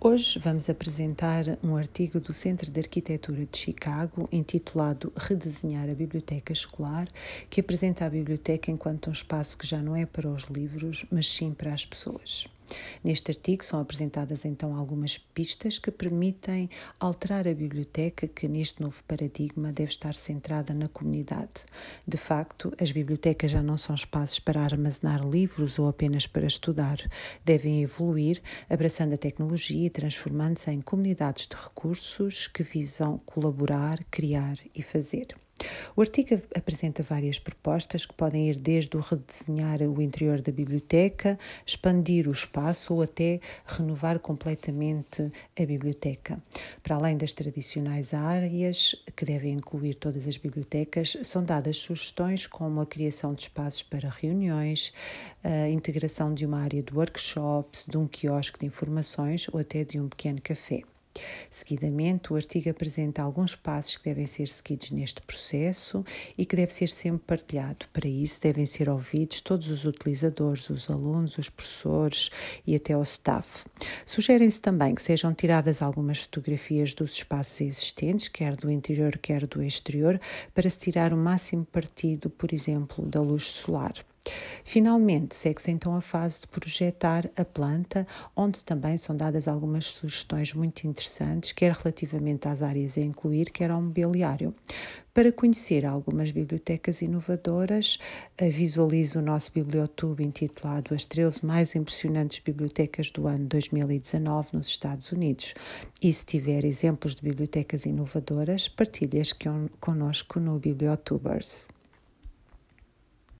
Hoje vamos apresentar um artigo do Centro de Arquitetura de Chicago intitulado Redesenhar a Biblioteca Escolar, que apresenta a biblioteca enquanto um espaço que já não é para os livros, mas sim para as pessoas. Neste artigo são apresentadas então algumas pistas que permitem alterar a biblioteca, que neste novo paradigma deve estar centrada na comunidade. De facto, as bibliotecas já não são espaços para armazenar livros ou apenas para estudar. Devem evoluir, abraçando a tecnologia e transformando-se em comunidades de recursos que visam colaborar, criar e fazer. O artigo apresenta várias propostas que podem ir desde o redesenhar o interior da biblioteca, expandir o espaço ou até renovar completamente a biblioteca. Para além das tradicionais áreas, que devem incluir todas as bibliotecas, são dadas sugestões como a criação de espaços para reuniões, a integração de uma área de workshops, de um quiosque de informações ou até de um pequeno café. Seguidamente, o artigo apresenta alguns passos que devem ser seguidos neste processo e que deve ser sempre partilhado. Para isso, devem ser ouvidos todos os utilizadores, os alunos, os professores e até o staff. Sugerem-se também que sejam tiradas algumas fotografias dos espaços existentes, quer do interior, quer do exterior, para se tirar o máximo partido, por exemplo, da luz solar. Finalmente, segue-se então a fase de projetar a planta, onde também são dadas algumas sugestões muito interessantes, quer relativamente às áreas a incluir, quer ao mobiliário. Para conhecer algumas bibliotecas inovadoras, eh, visualize o nosso bibliotube intitulado As 13 mais impressionantes bibliotecas do ano 2019 nos Estados Unidos. E se tiver exemplos de bibliotecas inovadoras, partilhe-as connosco no Bibliotubers.